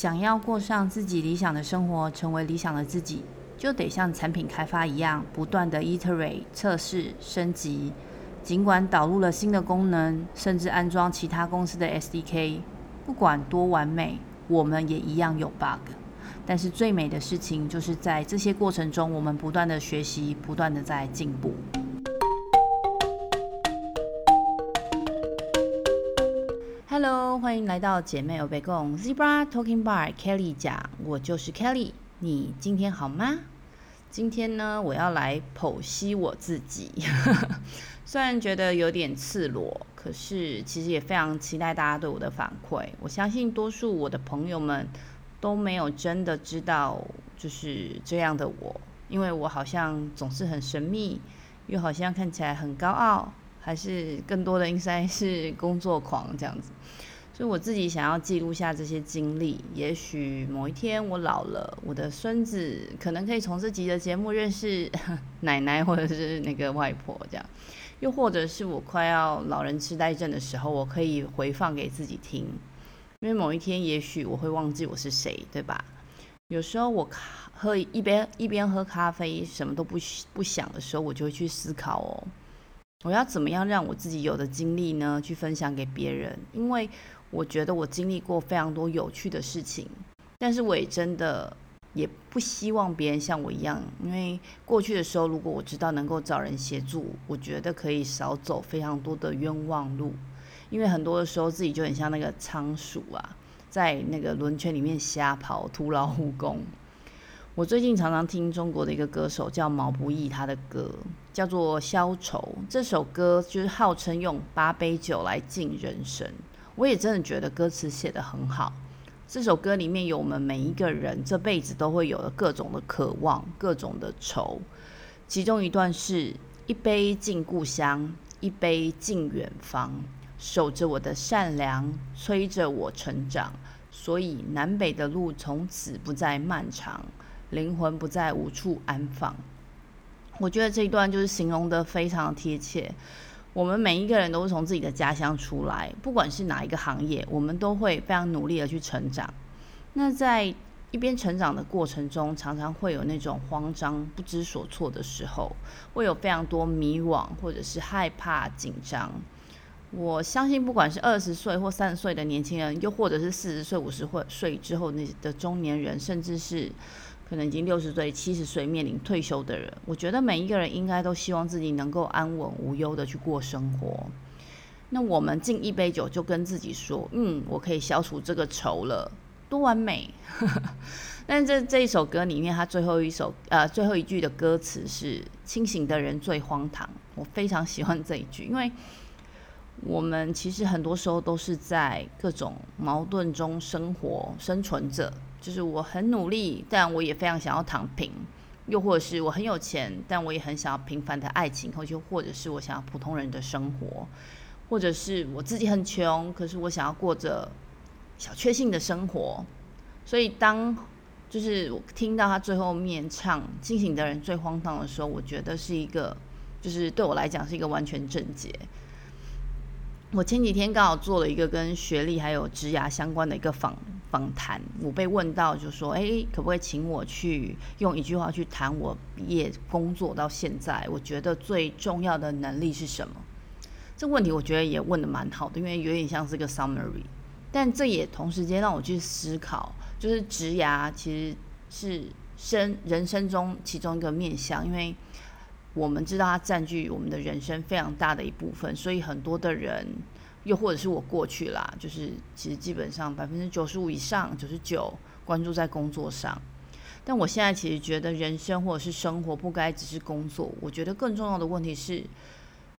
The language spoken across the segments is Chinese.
想要过上自己理想的生活，成为理想的自己，就得像产品开发一样，不断的 iterate 测试升级。尽管导入了新的功能，甚至安装其他公司的 SDK，不管多完美，我们也一样有 bug。但是最美的事情，就是在这些过程中，我们不断的学习，不断的在进步。欢迎来到姐妹有被共 Zebra Talking Bar Kelly 讲，我就是 Kelly，你今天好吗？今天呢，我要来剖析我自己。虽然觉得有点赤裸，可是其实也非常期待大家对我的反馈。我相信多数我的朋友们都没有真的知道就是这样的我，因为我好像总是很神秘，又好像看起来很高傲，还是更多的应该是工作狂这样子。所以我自己想要记录下这些经历，也许某一天我老了，我的孙子可能可以从这集的节目认识 奶奶或者是那个外婆，这样，又或者是我快要老人痴呆症的时候，我可以回放给自己听，因为某一天也许我会忘记我是谁，对吧？有时候我喝一边一边喝咖啡，什么都不不想的时候，我就会去思考哦，我要怎么样让我自己有的经历呢，去分享给别人，因为。我觉得我经历过非常多有趣的事情，但是我也真的也不希望别人像我一样，因为过去的时候，如果我知道能够找人协助，我觉得可以少走非常多的冤枉路，因为很多的时候自己就很像那个仓鼠啊，在那个轮圈里面瞎跑，徒劳无功。我最近常常听中国的一个歌手叫毛不易，他的歌叫做《消愁》，这首歌就是号称用八杯酒来敬人生。我也真的觉得歌词写得很好。这首歌里面有我们每一个人这辈子都会有的各种的渴望，各种的愁。其中一段是一杯敬故乡，一杯敬远方，守着我的善良，催着我成长。所以南北的路从此不再漫长，灵魂不再无处安放。我觉得这一段就是形容得非常贴切。我们每一个人都是从自己的家乡出来，不管是哪一个行业，我们都会非常努力的去成长。那在一边成长的过程中，常常会有那种慌张、不知所措的时候，会有非常多迷惘，或者是害怕、紧张。我相信，不管是二十岁或三十岁的年轻人，又或者是四十岁、五十岁之后那的中年人，甚至是。可能已经六十岁、七十岁面临退休的人，我觉得每一个人应该都希望自己能够安稳无忧的去过生活。那我们敬一杯酒，就跟自己说：“嗯，我可以消除这个愁了，多完美。”但这这一首歌里面，它最后一首呃最后一句的歌词是“清醒的人最荒唐”，我非常喜欢这一句，因为我们其实很多时候都是在各种矛盾中生活、生存着。就是我很努力，但我也非常想要躺平；又或者是我很有钱，但我也很想要平凡的爱情，或就或者是我想要普通人的生活；或者是我自己很穷，可是我想要过着小确幸的生活。所以当就是我听到他最后面唱“清醒的人最荒唐”的时候，我觉得是一个，就是对我来讲是一个完全正解。我前几天刚好做了一个跟学历还有职涯相关的一个访访谈，我被问到就说，诶，可不可以请我去用一句话去谈我毕业工作到现在，我觉得最重要的能力是什么？这问题我觉得也问得蛮好的，因为有点像是个 summary，但这也同时间让我去思考，就是职涯其实是生人生中其中一个面向，因为。我们知道它占据我们的人生非常大的一部分，所以很多的人，又或者是我过去啦，就是其实基本上百分之九十五以上，九十九关注在工作上。但我现在其实觉得人生或者是生活不该只是工作，我觉得更重要的问题是，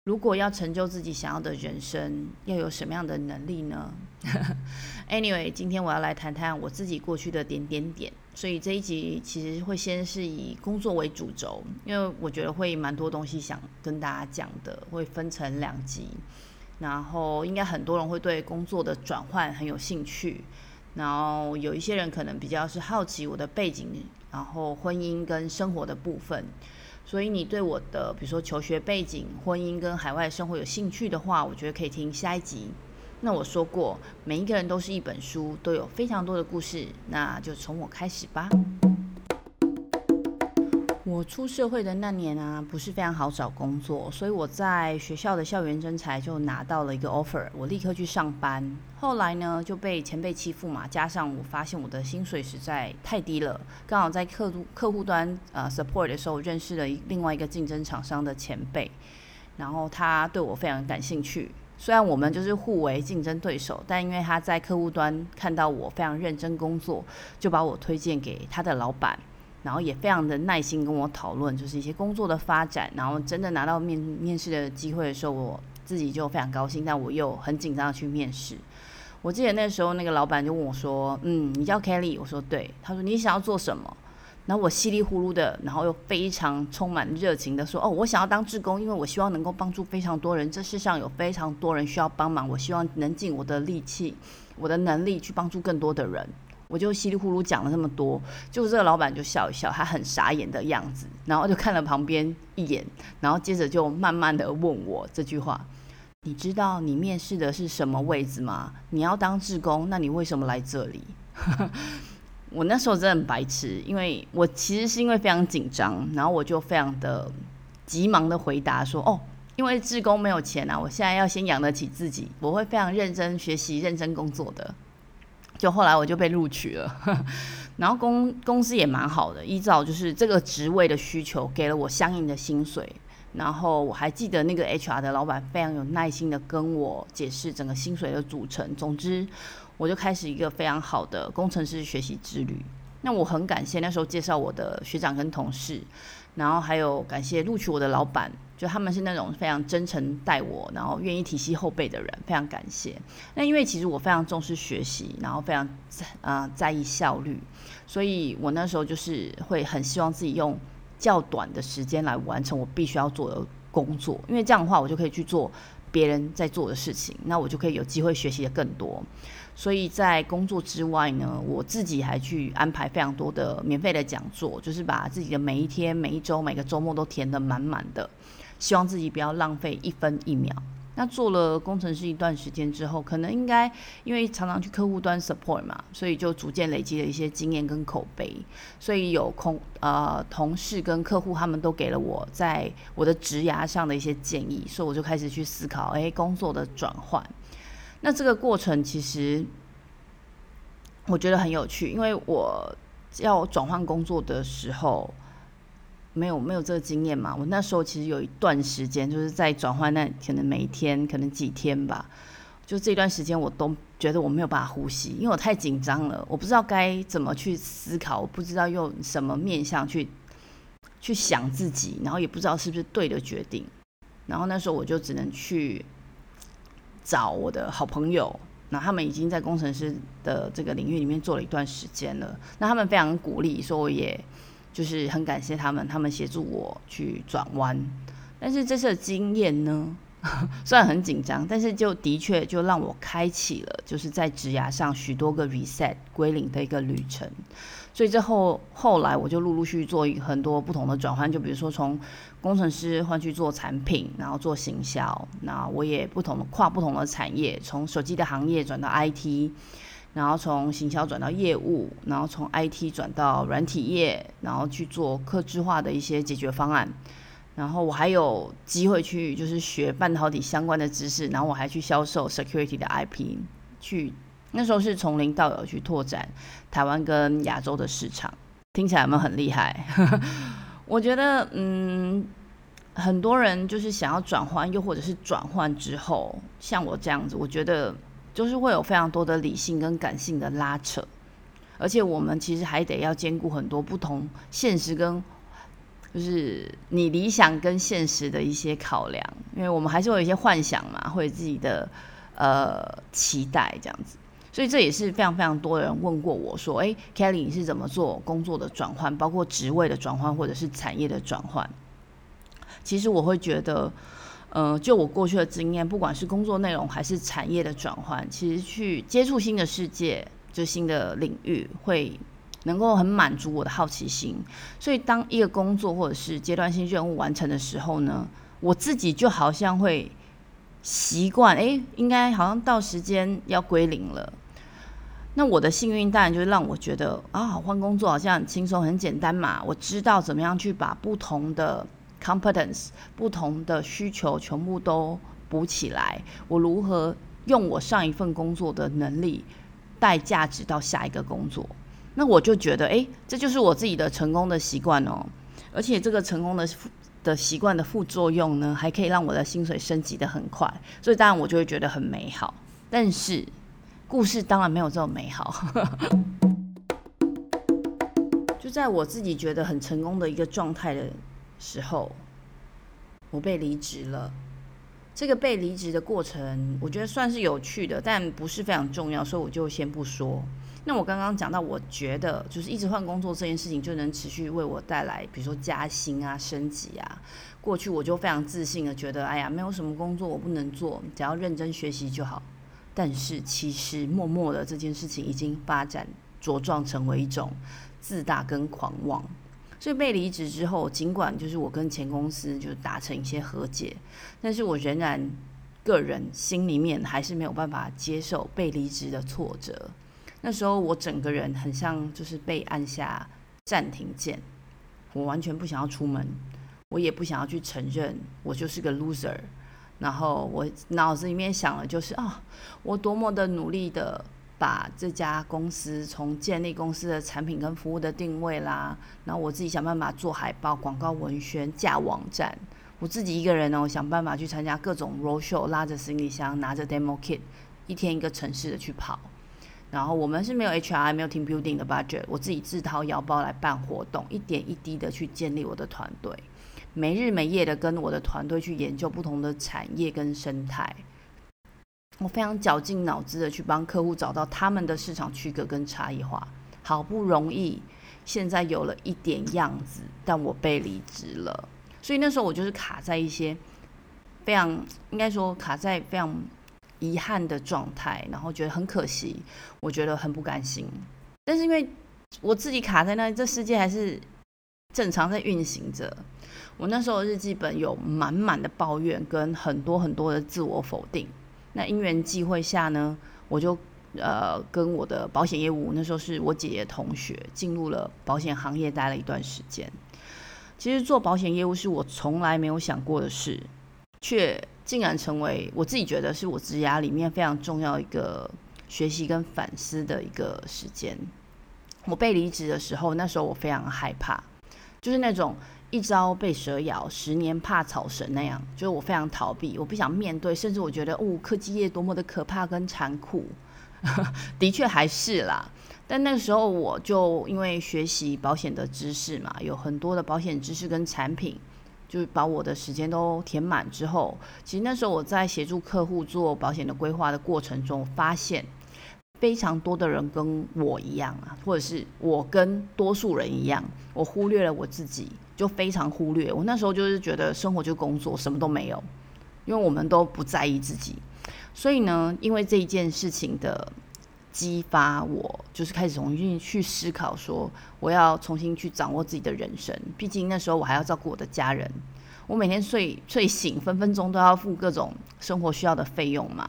如果要成就自己想要的人生，要有什么样的能力呢？Anyway，今天我要来谈谈我自己过去的点点点。所以这一集其实会先是以工作为主轴，因为我觉得会蛮多东西想跟大家讲的，会分成两集。然后应该很多人会对工作的转换很有兴趣，然后有一些人可能比较是好奇我的背景，然后婚姻跟生活的部分。所以你对我的比如说求学背景、婚姻跟海外生活有兴趣的话，我觉得可以听下一集。那我说过，每一个人都是一本书，都有非常多的故事。那就从我开始吧。我出社会的那年啊，不是非常好找工作，所以我在学校的校园征才就拿到了一个 offer，我立刻去上班。后来呢，就被前辈欺负嘛，加上我发现我的薪水实在太低了，刚好在客客户端呃 support 的时候认识了另外一个竞争厂商的前辈，然后他对我非常感兴趣。虽然我们就是互为竞争对手，但因为他在客户端看到我非常认真工作，就把我推荐给他的老板，然后也非常的耐心跟我讨论，就是一些工作的发展。然后真的拿到面面试的机会的时候，我自己就非常高兴，但我又很紧张的去面试。我记得那时候那个老板就问我说：“嗯，你叫 Kelly？” 我说：“对。”他说：“你想要做什么？”然后我稀里糊涂的，然后又非常充满热情的说：“哦，我想要当志工，因为我希望能够帮助非常多人。这世上有非常多人需要帮忙，我希望能尽我的力气、我的能力去帮助更多的人。”我就稀里糊涂讲了那么多，就这个老板就笑一笑，他很傻眼的样子，然后就看了旁边一眼，然后接着就慢慢的问我这句话：“你知道你面试的是什么位置吗？你要当志工，那你为什么来这里？” 我那时候真的很白痴，因为我其实是因为非常紧张，然后我就非常的急忙的回答说：“哦，因为志工没有钱啊，我现在要先养得起自己，我会非常认真学习、认真工作的。”就后来我就被录取了，然后公公司也蛮好的，依照就是这个职位的需求，给了我相应的薪水。然后我还记得那个 HR 的老板非常有耐心的跟我解释整个薪水的组成。总之。我就开始一个非常好的工程师学习之旅。那我很感谢那时候介绍我的学长跟同事，然后还有感谢录取我的老板，就他们是那种非常真诚待我，然后愿意提携后辈的人，非常感谢。那因为其实我非常重视学习，然后非常在啊、在意效率，所以我那时候就是会很希望自己用较短的时间来完成我必须要做的工作，因为这样的话我就可以去做别人在做的事情，那我就可以有机会学习的更多。所以在工作之外呢，我自己还去安排非常多的免费的讲座，就是把自己的每一天、每一周、每个周末都填得满满的，希望自己不要浪费一分一秒。那做了工程师一段时间之后，可能应该因为常常去客户端 support 嘛，所以就逐渐累积了一些经验跟口碑。所以有空呃同事跟客户他们都给了我在我的职涯上的一些建议，所以我就开始去思考，哎，工作的转换。那这个过程其实我觉得很有趣，因为我要转换工作的时候没有没有这个经验嘛。我那时候其实有一段时间就是在转换，那可能每一天可能几天吧，就这段时间我都觉得我没有办法呼吸，因为我太紧张了，我不知道该怎么去思考，我不知道用什么面向去去想自己，然后也不知道是不是对的决定，然后那时候我就只能去。找我的好朋友，那他们已经在工程师的这个领域里面做了一段时间了。那他们非常鼓励，说我也就是很感谢他们，他们协助我去转弯。但是这次的经验呢，虽然很紧张，但是就的确就让我开启了就是在职涯上许多个 reset 归零的一个旅程。所以之后后来我就陆陆续续做很多不同的转换，就比如说从工程师换去做产品，然后做行销，那我也不同的跨不同的产业，从手机的行业转到 IT，然后从行销转到业务，然后从 IT 转到软体业，然后去做客制化的一些解决方案，然后我还有机会去就是学半导体相关的知识，然后我还去销售 security 的 IP 去。那时候是从零到有去拓展台湾跟亚洲的市场，听起来有没有很厉害？我觉得，嗯，很多人就是想要转换，又或者是转换之后，像我这样子，我觉得就是会有非常多的理性跟感性的拉扯，而且我们其实还得要兼顾很多不同现实跟就是你理想跟现实的一些考量，因为我们还是会有一些幻想嘛，或者自己的呃期待这样子。所以这也是非常非常多人问过我说：“诶，Kelly，你是怎么做工作的转换，包括职位的转换，或者是产业的转换？”其实我会觉得，呃，就我过去的经验，不管是工作内容还是产业的转换，其实去接触新的世界，就新的领域，会能够很满足我的好奇心。所以，当一个工作或者是阶段性任务完成的时候呢，我自己就好像会习惯，哎，应该好像到时间要归零了。那我的幸运当然就是让我觉得啊，换工作好像很轻松、很简单嘛。我知道怎么样去把不同的 competence、不同的需求全部都补起来。我如何用我上一份工作的能力带价值到下一个工作？那我就觉得，哎，这就是我自己的成功的习惯哦。而且这个成功的。的习惯的副作用呢，还可以让我的薪水升级得很快，所以当然我就会觉得很美好。但是故事当然没有这么美好。就在我自己觉得很成功的一个状态的时候，我被离职了。这个被离职的过程，我觉得算是有趣的，但不是非常重要，所以我就先不说。那我刚刚讲到，我觉得就是一直换工作这件事情，就能持续为我带来，比如说加薪啊、升级啊。过去我就非常自信的觉得，哎呀，没有什么工作我不能做，只要认真学习就好。但是其实默默的这件事情已经发展茁壮成为一种自大跟狂妄。所以被离职之后，尽管就是我跟前公司就达成一些和解，但是我仍然个人心里面还是没有办法接受被离职的挫折。那时候我整个人很像就是被按下暂停键，我完全不想要出门，我也不想要去承认我就是个 loser，然后我脑子里面想的就是啊，我多么的努力的把这家公司从建立公司的产品跟服务的定位啦，然后我自己想办法做海报、广告文宣、架网站，我自己一个人呢，我想办法去参加各种 roadshow，拉着行李箱，拿着 demo kit，一天一个城市的去跑。然后我们是没有 HR，没有 team building 的 budget，我自己自掏腰包来办活动，一点一滴的去建立我的团队，没日没夜的跟我的团队去研究不同的产业跟生态，我非常绞尽脑汁的去帮客户找到他们的市场区隔跟差异化，好不容易现在有了一点样子，但我被离职了，所以那时候我就是卡在一些非常应该说卡在非常。遗憾的状态，然后觉得很可惜，我觉得很不甘心。但是因为我自己卡在那，这世界还是正常在运行着。我那时候日记本有满满的抱怨跟很多很多的自我否定。那因缘际会下呢，我就呃跟我的保险业务，那时候是我姐姐同学，进入了保险行业待了一段时间。其实做保险业务是我从来没有想过的事，却。竟然成为我自己觉得是我职涯里面非常重要一个学习跟反思的一个时间。我被离职的时候，那时候我非常害怕，就是那种一朝被蛇咬，十年怕草绳那样，就是我非常逃避，我不想面对，甚至我觉得哦，科技业多么的可怕跟残酷，的确还是啦。但那个时候我就因为学习保险的知识嘛，有很多的保险知识跟产品。就把我的时间都填满之后，其实那时候我在协助客户做保险的规划的过程中，发现非常多的人跟我一样啊，或者是我跟多数人一样，我忽略了我自己，就非常忽略。我那时候就是觉得生活就工作，什么都没有，因为我们都不在意自己。所以呢，因为这一件事情的。激发我，就是开始重新去思考，说我要重新去掌握自己的人生。毕竟那时候我还要照顾我的家人，我每天睡睡醒，分分钟都要付各种生活需要的费用嘛。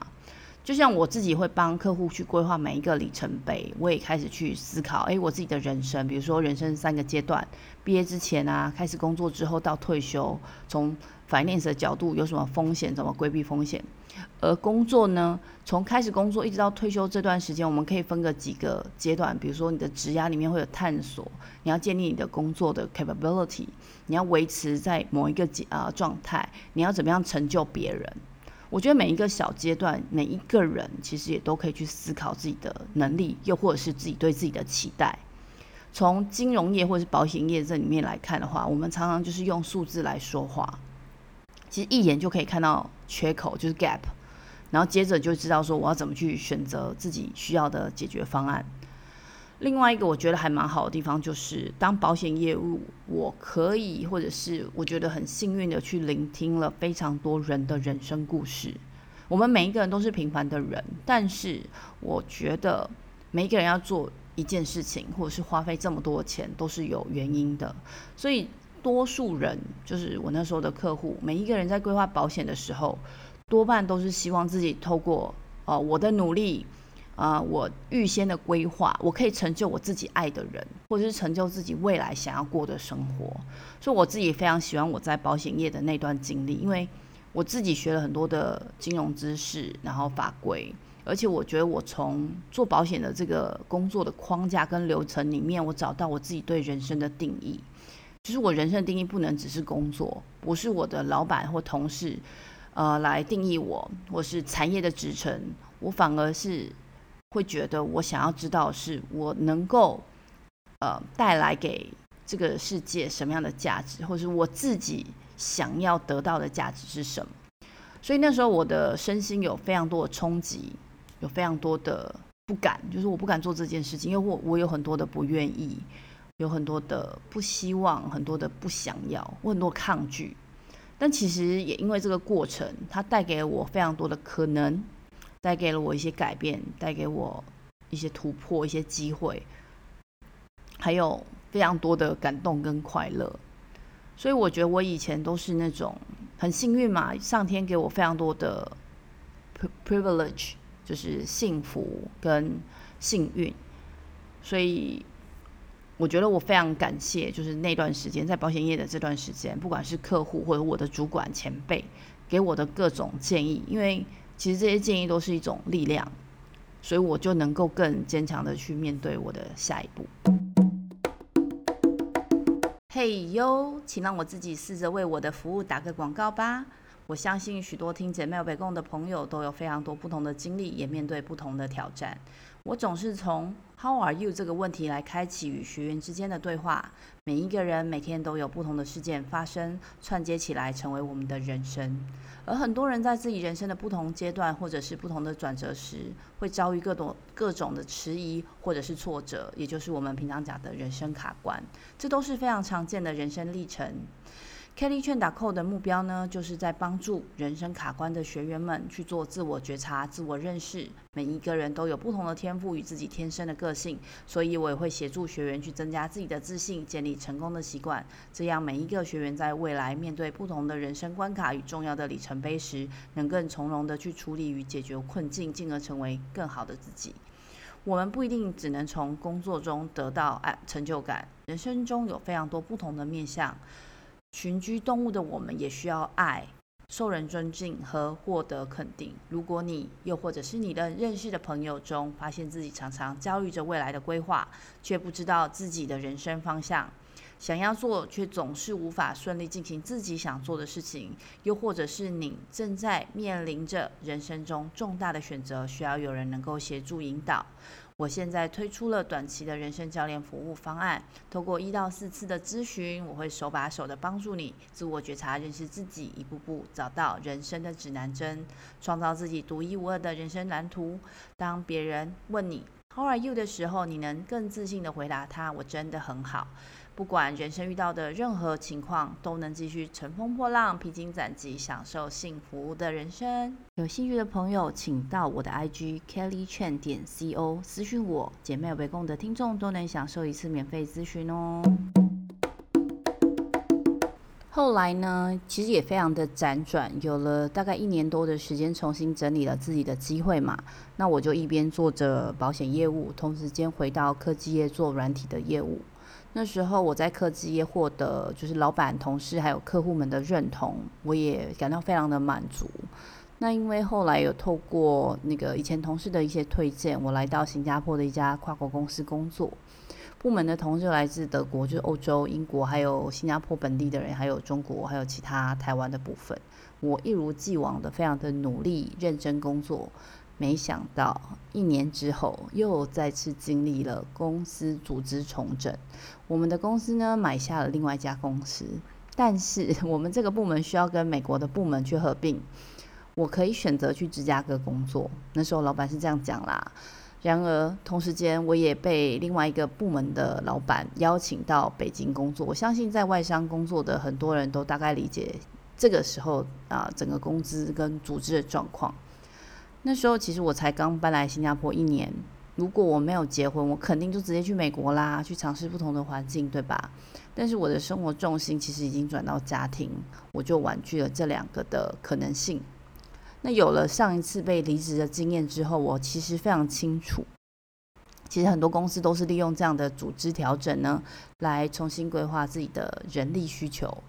就像我自己会帮客户去规划每一个里程碑，我也开始去思考，诶，我自己的人生，比如说人生三个阶段，毕业之前啊，开始工作之后到退休，从 finance 的角度有什么风险，怎么规避风险。而工作呢，从开始工作一直到退休这段时间，我们可以分个几个阶段。比如说，你的职涯里面会有探索，你要建立你的工作的 capability，你要维持在某一个阶啊、呃、状态，你要怎么样成就别人？我觉得每一个小阶段，每一个人其实也都可以去思考自己的能力，又或者是自己对自己的期待。从金融业或者是保险业这里面来看的话，我们常常就是用数字来说话。其实一眼就可以看到缺口，就是 gap，然后接着就知道说我要怎么去选择自己需要的解决方案。另外一个我觉得还蛮好的地方，就是当保险业务，我可以或者是我觉得很幸运的去聆听了非常多人的人生故事。我们每一个人都是平凡的人，但是我觉得每一个人要做一件事情，或者是花费这么多钱，都是有原因的，所以。多数人就是我那时候的客户，每一个人在规划保险的时候，多半都是希望自己透过呃我的努力，呃，我预先的规划，我可以成就我自己爱的人，或者是成就自己未来想要过的生活。所以我自己非常喜欢我在保险业的那段经历，因为我自己学了很多的金融知识，然后法规，而且我觉得我从做保险的这个工作的框架跟流程里面，我找到我自己对人生的定义。就是我人生的定义不能只是工作，不是我的老板或同事，呃，来定义我，或是产业的职称，我反而是会觉得我想要知道是我能够呃带来给这个世界什么样的价值，或者是我自己想要得到的价值是什么。所以那时候我的身心有非常多的冲击，有非常多的不敢，就是我不敢做这件事情，因为我我有很多的不愿意。有很多的不希望，很多的不想要，我很多抗拒。但其实也因为这个过程，它带给我非常多的可能，带给了我一些改变，带给我一些突破，一些机会，还有非常多的感动跟快乐。所以我觉得我以前都是那种很幸运嘛，上天给我非常多的 privilege，就是幸福跟幸运，所以。我觉得我非常感谢，就是那段时间在保险业的这段时间，不管是客户或者我的主管前辈给我的各种建议，因为其实这些建议都是一种力量，所以我就能够更坚强的去面对我的下一步。嘿哟，请让我自己试着为我的服务打个广告吧。我相信许多听姐妹有北共的朋友都有非常多不同的经历，也面对不同的挑战。我总是从 How are you 这个问题来开启与学员之间的对话。每一个人每天都有不同的事件发生，串接起来成为我们的人生。而很多人在自己人生的不同阶段，或者是不同的转折时，会遭遇各种各种的迟疑或者是挫折，也就是我们平常讲的人生卡关。这都是非常常见的人生历程。Kelly 劝打扣的目标呢，就是在帮助人生卡关的学员们去做自我觉察、自我认识。每一个人都有不同的天赋与自己天生的个性，所以我也会协助学员去增加自己的自信，建立成功的习惯。这样每一个学员在未来面对不同的人生关卡与重要的里程碑时，能更从容的去处理与解决困境，进而成为更好的自己。我们不一定只能从工作中得到成就感，人生中有非常多不同的面向。群居动物的我们也需要爱、受人尊敬和获得肯定。如果你又或者是你的认识的朋友中，发现自己常常焦虑着未来的规划，却不知道自己的人生方向，想要做却总是无法顺利进行自己想做的事情，又或者是你正在面临着人生中重大的选择，需要有人能够协助引导。我现在推出了短期的人生教练服务方案，通过一到四次的咨询，我会手把手的帮助你自我觉察、认识自己，一步步找到人生的指南针，创造自己独一无二的人生蓝图。当别人问你 “How are you” 的时候，你能更自信的回答他：“我真的很好。”不管人生遇到的任何情况，都能继续乘风破浪、披荆斩棘，享受幸福的人生。有兴趣的朋友，请到我的 IG Kelly Chan 点 CO 私讯我。姐妹有被供的听众都能享受一次免费咨询哦。后来呢，其实也非常的辗转，有了大概一年多的时间，重新整理了自己的机会嘛。那我就一边做着保险业务，同时间回到科技业做软体的业务。那时候我在科技业获得就是老板、同事还有客户们的认同，我也感到非常的满足。那因为后来有透过那个以前同事的一些推荐，我来到新加坡的一家跨国公司工作。部门的同事来自德国、就是欧洲、英国，还有新加坡本地的人，还有中国，还有其他台湾的部分。我一如既往的非常的努力、认真工作。没想到一年之后，又再次经历了公司组织重整。我们的公司呢，买下了另外一家公司，但是 我们这个部门需要跟美国的部门去合并。我可以选择去芝加哥工作，那时候老板是这样讲啦。然而同时间，我也被另外一个部门的老板邀请到北京工作。我相信在外商工作的很多人都大概理解这个时候啊，整个工资跟组织的状况。那时候其实我才刚搬来新加坡一年，如果我没有结婚，我肯定就直接去美国啦，去尝试不同的环境，对吧？但是我的生活重心其实已经转到家庭，我就婉拒了这两个的可能性。那有了上一次被离职的经验之后，我其实非常清楚，其实很多公司都是利用这样的组织调整呢，来重新规划自己的人力需求。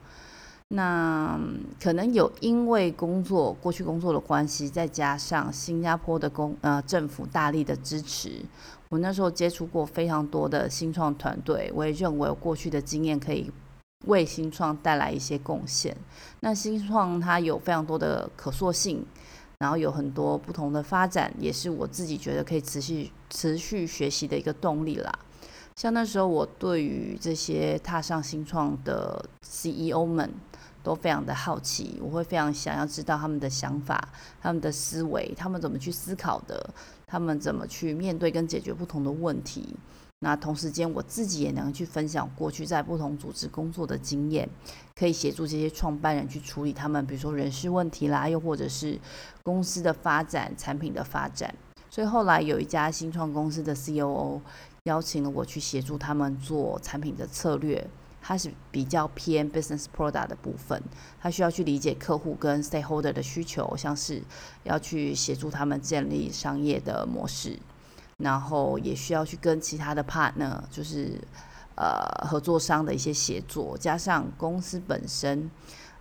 那可能有因为工作过去工作的关系，再加上新加坡的公呃政府大力的支持，我那时候接触过非常多的新创团队，我也认为我过去的经验可以为新创带来一些贡献。那新创它有非常多的可塑性，然后有很多不同的发展，也是我自己觉得可以持续持续学习的一个动力啦。像那时候我对于这些踏上新创的 CEO 们。都非常的好奇，我会非常想要知道他们的想法、他们的思维、他们怎么去思考的，他们怎么去面对跟解决不同的问题。那同时间，我自己也能去分享过去在不同组织工作的经验，可以协助这些创办人去处理他们，比如说人事问题啦，又或者是公司的发展、产品的发展。所以后来有一家新创公司的 COO 邀请了我去协助他们做产品的策略。它是比较偏 business product 的部分，它需要去理解客户跟 stakeholder 的需求，像是要去协助他们建立商业的模式，然后也需要去跟其他的 partner，就是呃合作商的一些协作，加上公司本身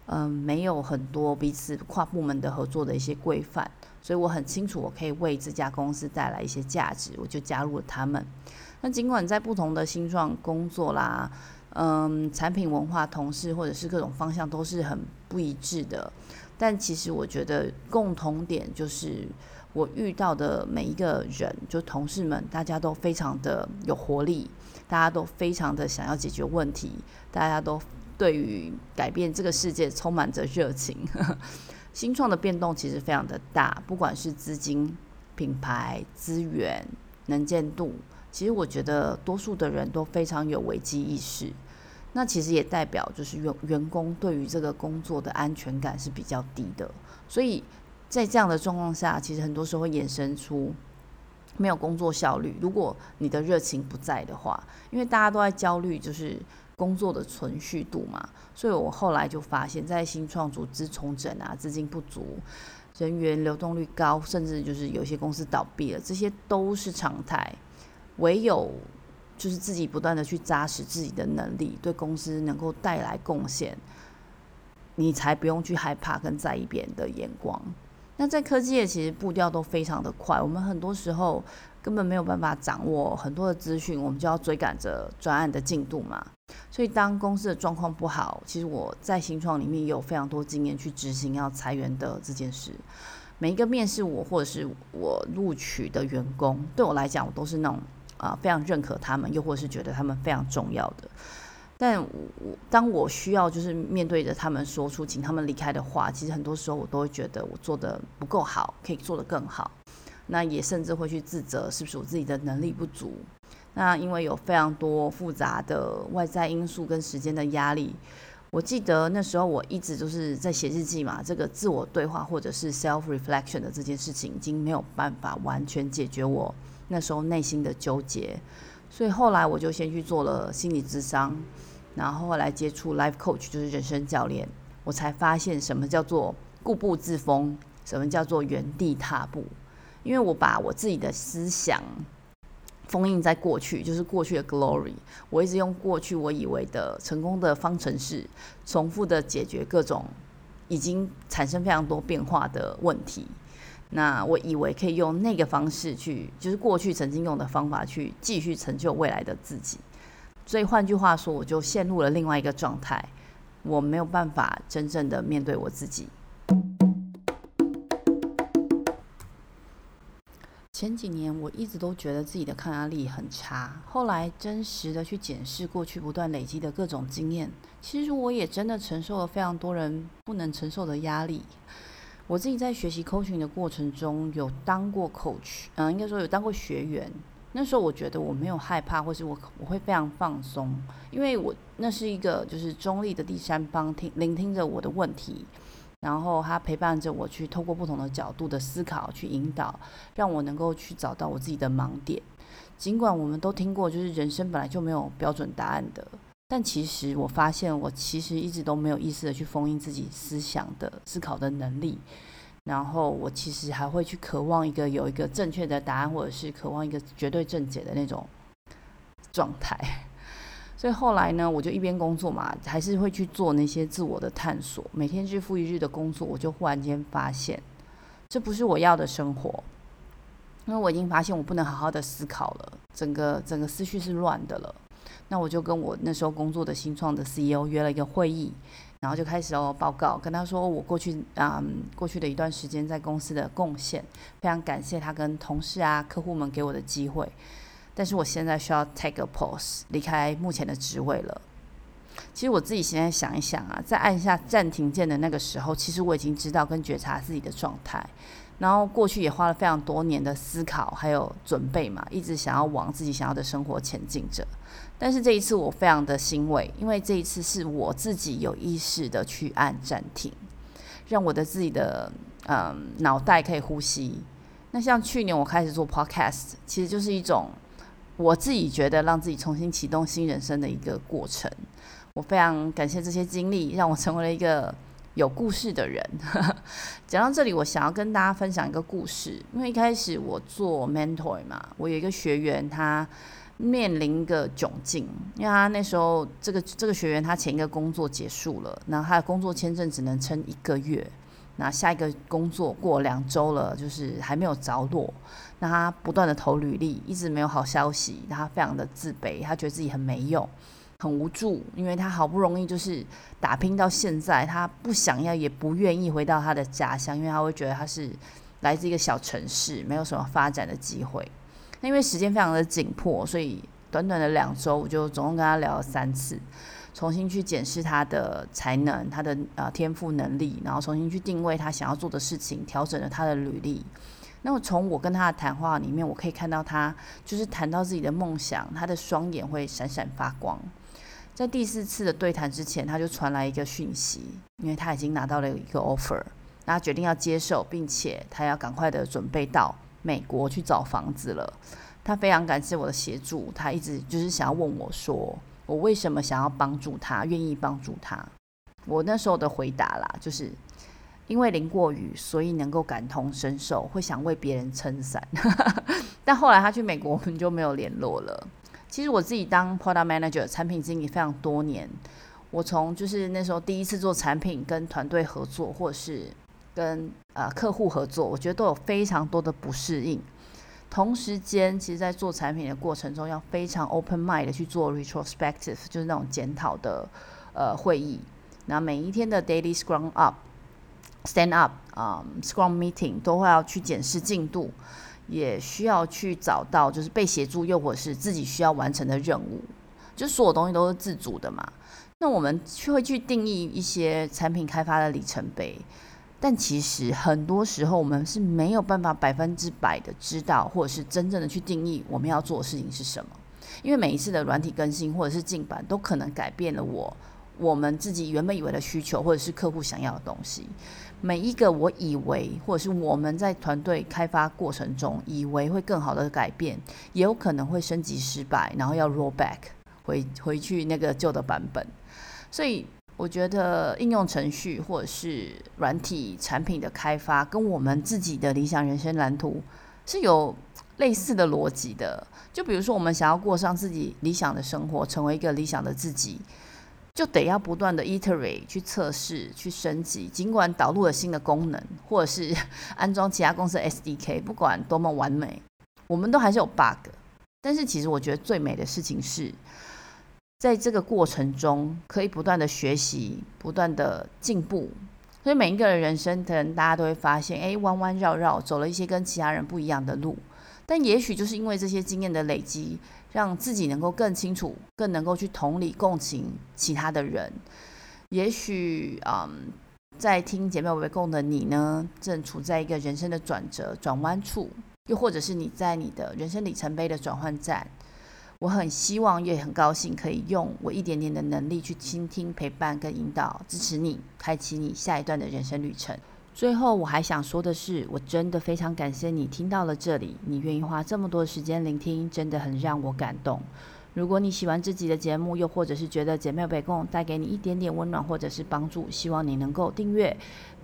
嗯、没有很多彼此跨部门的合作的一些规范，所以我很清楚我可以为这家公司带来一些价值，我就加入了他们。那尽管在不同的新创工作啦。嗯，产品文化、同事或者是各种方向都是很不一致的，但其实我觉得共同点就是我遇到的每一个人，就同事们，大家都非常的有活力，大家都非常的想要解决问题，大家都对于改变这个世界充满着热情。新创的变动其实非常的大，不管是资金、品牌、资源、能见度。其实我觉得多数的人都非常有危机意识，那其实也代表就是员员工对于这个工作的安全感是比较低的，所以在这样的状况下，其实很多时候会衍生出没有工作效率。如果你的热情不在的话，因为大家都在焦虑就是工作的存续度嘛，所以我后来就发现，在新创组织重整啊、资金不足、人员流动率高，甚至就是有些公司倒闭了，这些都是常态。唯有就是自己不断的去扎实自己的能力，对公司能够带来贡献，你才不用去害怕跟在意别人的眼光。那在科技业，其实步调都非常的快，我们很多时候根本没有办法掌握很多的资讯，我们就要追赶着专案的进度嘛。所以当公司的状况不好，其实我在新创里面也有非常多经验去执行要裁员的这件事。每一个面试我或者是我录取的员工，对我来讲，我都是那种。啊，非常认可他们，又或是觉得他们非常重要的。但我当我需要就是面对着他们说出请他们离开的话，其实很多时候我都会觉得我做得不够好，可以做得更好。那也甚至会去自责，是不是我自己的能力不足？那因为有非常多复杂的外在因素跟时间的压力。我记得那时候我一直就是在写日记嘛，这个自我对话或者是 self reflection 的这件事情，已经没有办法完全解决我。那时候内心的纠结，所以后来我就先去做了心理咨商，然后后来接触 life coach，就是人生教练，我才发现什么叫做固步自封，什么叫做原地踏步。因为我把我自己的思想封印在过去，就是过去的 glory，我一直用过去我以为的成功的方程式，重复的解决各种已经产生非常多变化的问题。那我以为可以用那个方式去，就是过去曾经用的方法去继续成就未来的自己。所以换句话说，我就陷入了另外一个状态，我没有办法真正的面对我自己。前几年我一直都觉得自己的抗压力很差，后来真实的去检视过去不断累积的各种经验，其实我也真的承受了非常多人不能承受的压力。我自己在学习 coaching 的过程中，有当过 coach，嗯，应该说有当过学员。那时候我觉得我没有害怕，或是我我会非常放松，因为我那是一个就是中立的第三方听聆听着我的问题，然后他陪伴着我去透过不同的角度的思考去引导，让我能够去找到我自己的盲点。尽管我们都听过，就是人生本来就没有标准答案的。但其实我发现，我其实一直都没有意识的去封印自己思想的思考的能力。然后我其实还会去渴望一个有一个正确的答案，或者是渴望一个绝对正解的那种状态。所以后来呢，我就一边工作嘛，还是会去做那些自我的探索。每天日复一日的工作，我就忽然间发现，这不是我要的生活。因为我已经发现我不能好好的思考了，整个整个思绪是乱的了。那我就跟我那时候工作的新创的 CEO 约了一个会议，然后就开始哦报告，跟他说我过去嗯过去的一段时间在公司的贡献，非常感谢他跟同事啊客户们给我的机会，但是我现在需要 take a pause，离开目前的职位了。其实我自己现在想一想啊，在按下暂停键的那个时候，其实我已经知道跟觉察自己的状态。然后过去也花了非常多年的思考还有准备嘛，一直想要往自己想要的生活前进着。但是这一次我非常的欣慰，因为这一次是我自己有意识的去按暂停，让我的自己的嗯脑袋可以呼吸。那像去年我开始做 podcast，其实就是一种我自己觉得让自己重新启动新人生的一个过程。我非常感谢这些经历，让我成为了一个。有故事的人，讲到这里，我想要跟大家分享一个故事。因为一开始我做 mentor 嘛，我有一个学员，他面临一个窘境，因为他那时候这个这个学员他前一个工作结束了，然后他的工作签证只能撑一个月，那下一个工作过两周了，就是还没有着落，那他不断的投履历，一直没有好消息，他非常的自卑，他觉得自己很没用。很无助，因为他好不容易就是打拼到现在，他不想要也不愿意回到他的家乡，因为他会觉得他是来自一个小城市，没有什么发展的机会。那因为时间非常的紧迫，所以短短的两周，我就总共跟他聊了三次，重新去检视他的才能、他的呃天赋能力，然后重新去定位他想要做的事情，调整了他的履历。那么从我跟他的谈话里面，我可以看到他就是谈到自己的梦想，他的双眼会闪闪发光。在第四次的对谈之前，他就传来一个讯息，因为他已经拿到了一个 offer，他决定要接受，并且他要赶快的准备到美国去找房子了。他非常感谢我的协助，他一直就是想要问我说，我为什么想要帮助他，愿意帮助他。我那时候的回答啦，就是因为淋过雨，所以能够感同身受，会想为别人撑伞。但后来他去美国，我们就没有联络了。其实我自己当 product manager 产品经理非常多年，我从就是那时候第一次做产品跟团队合作，或者是跟呃客户合作，我觉得都有非常多的不适应。同时间，其实在做产品的过程中，要非常 open mind 的去做 retrospective，就是那种检讨的呃会议。那每一天的 daily scrum up、stand up、um, scrum meeting 都会要去检视进度。也需要去找到，就是被协助，又或是自己需要完成的任务，就所有东西都是自主的嘛。那我们就会去定义一些产品开发的里程碑，但其实很多时候我们是没有办法百分之百的知道，或者是真正的去定义我们要做的事情是什么。因为每一次的软体更新或者是进版，都可能改变了我我们自己原本以为的需求，或者是客户想要的东西。每一个我以为，或者是我们在团队开发过程中以为会更好的改变，也有可能会升级失败，然后要 roll back 回回去那个旧的版本。所以我觉得应用程序或者是软体产品的开发，跟我们自己的理想人生蓝图是有类似的逻辑的。就比如说，我们想要过上自己理想的生活，成为一个理想的自己。就得要不断的 iterate 去测试、去升级，尽管导入了新的功能，或者是 安装其他公司 SDK，不管多么完美，我们都还是有 bug。但是其实我觉得最美的事情是，在这个过程中可以不断的学习、不断的进步。所以每一个人人生，可能大家都会发现，哎，弯弯绕绕，走了一些跟其他人不一样的路。但也许就是因为这些经验的累积。让自己能够更清楚，更能够去同理共情其他的人。也许，嗯，在听姐妹围共的你呢，正处在一个人生的转折、转弯处，又或者是你在你的人生里程碑的转换站。我很希望，也很高兴，可以用我一点点的能力去倾听、陪伴跟引导，支持你，开启你下一段的人生旅程。最后，我还想说的是，我真的非常感谢你听到了这里，你愿意花这么多时间聆听，真的很让我感动。如果你喜欢这集的节目，又或者是觉得姐妹有被共带给你一点点温暖或者是帮助，希望你能够订阅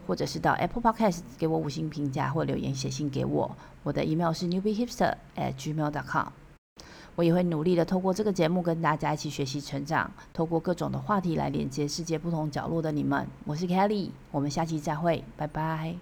或者是到 Apple Podcast 给我五星评价或留言写信给我。我的 email 是 newbiehipster@gmail.com。我也会努力的透过这个节目跟大家一起学习成长，透过各种的话题来连接世界不同角落的你们。我是 Kelly，我们下期再会，拜拜。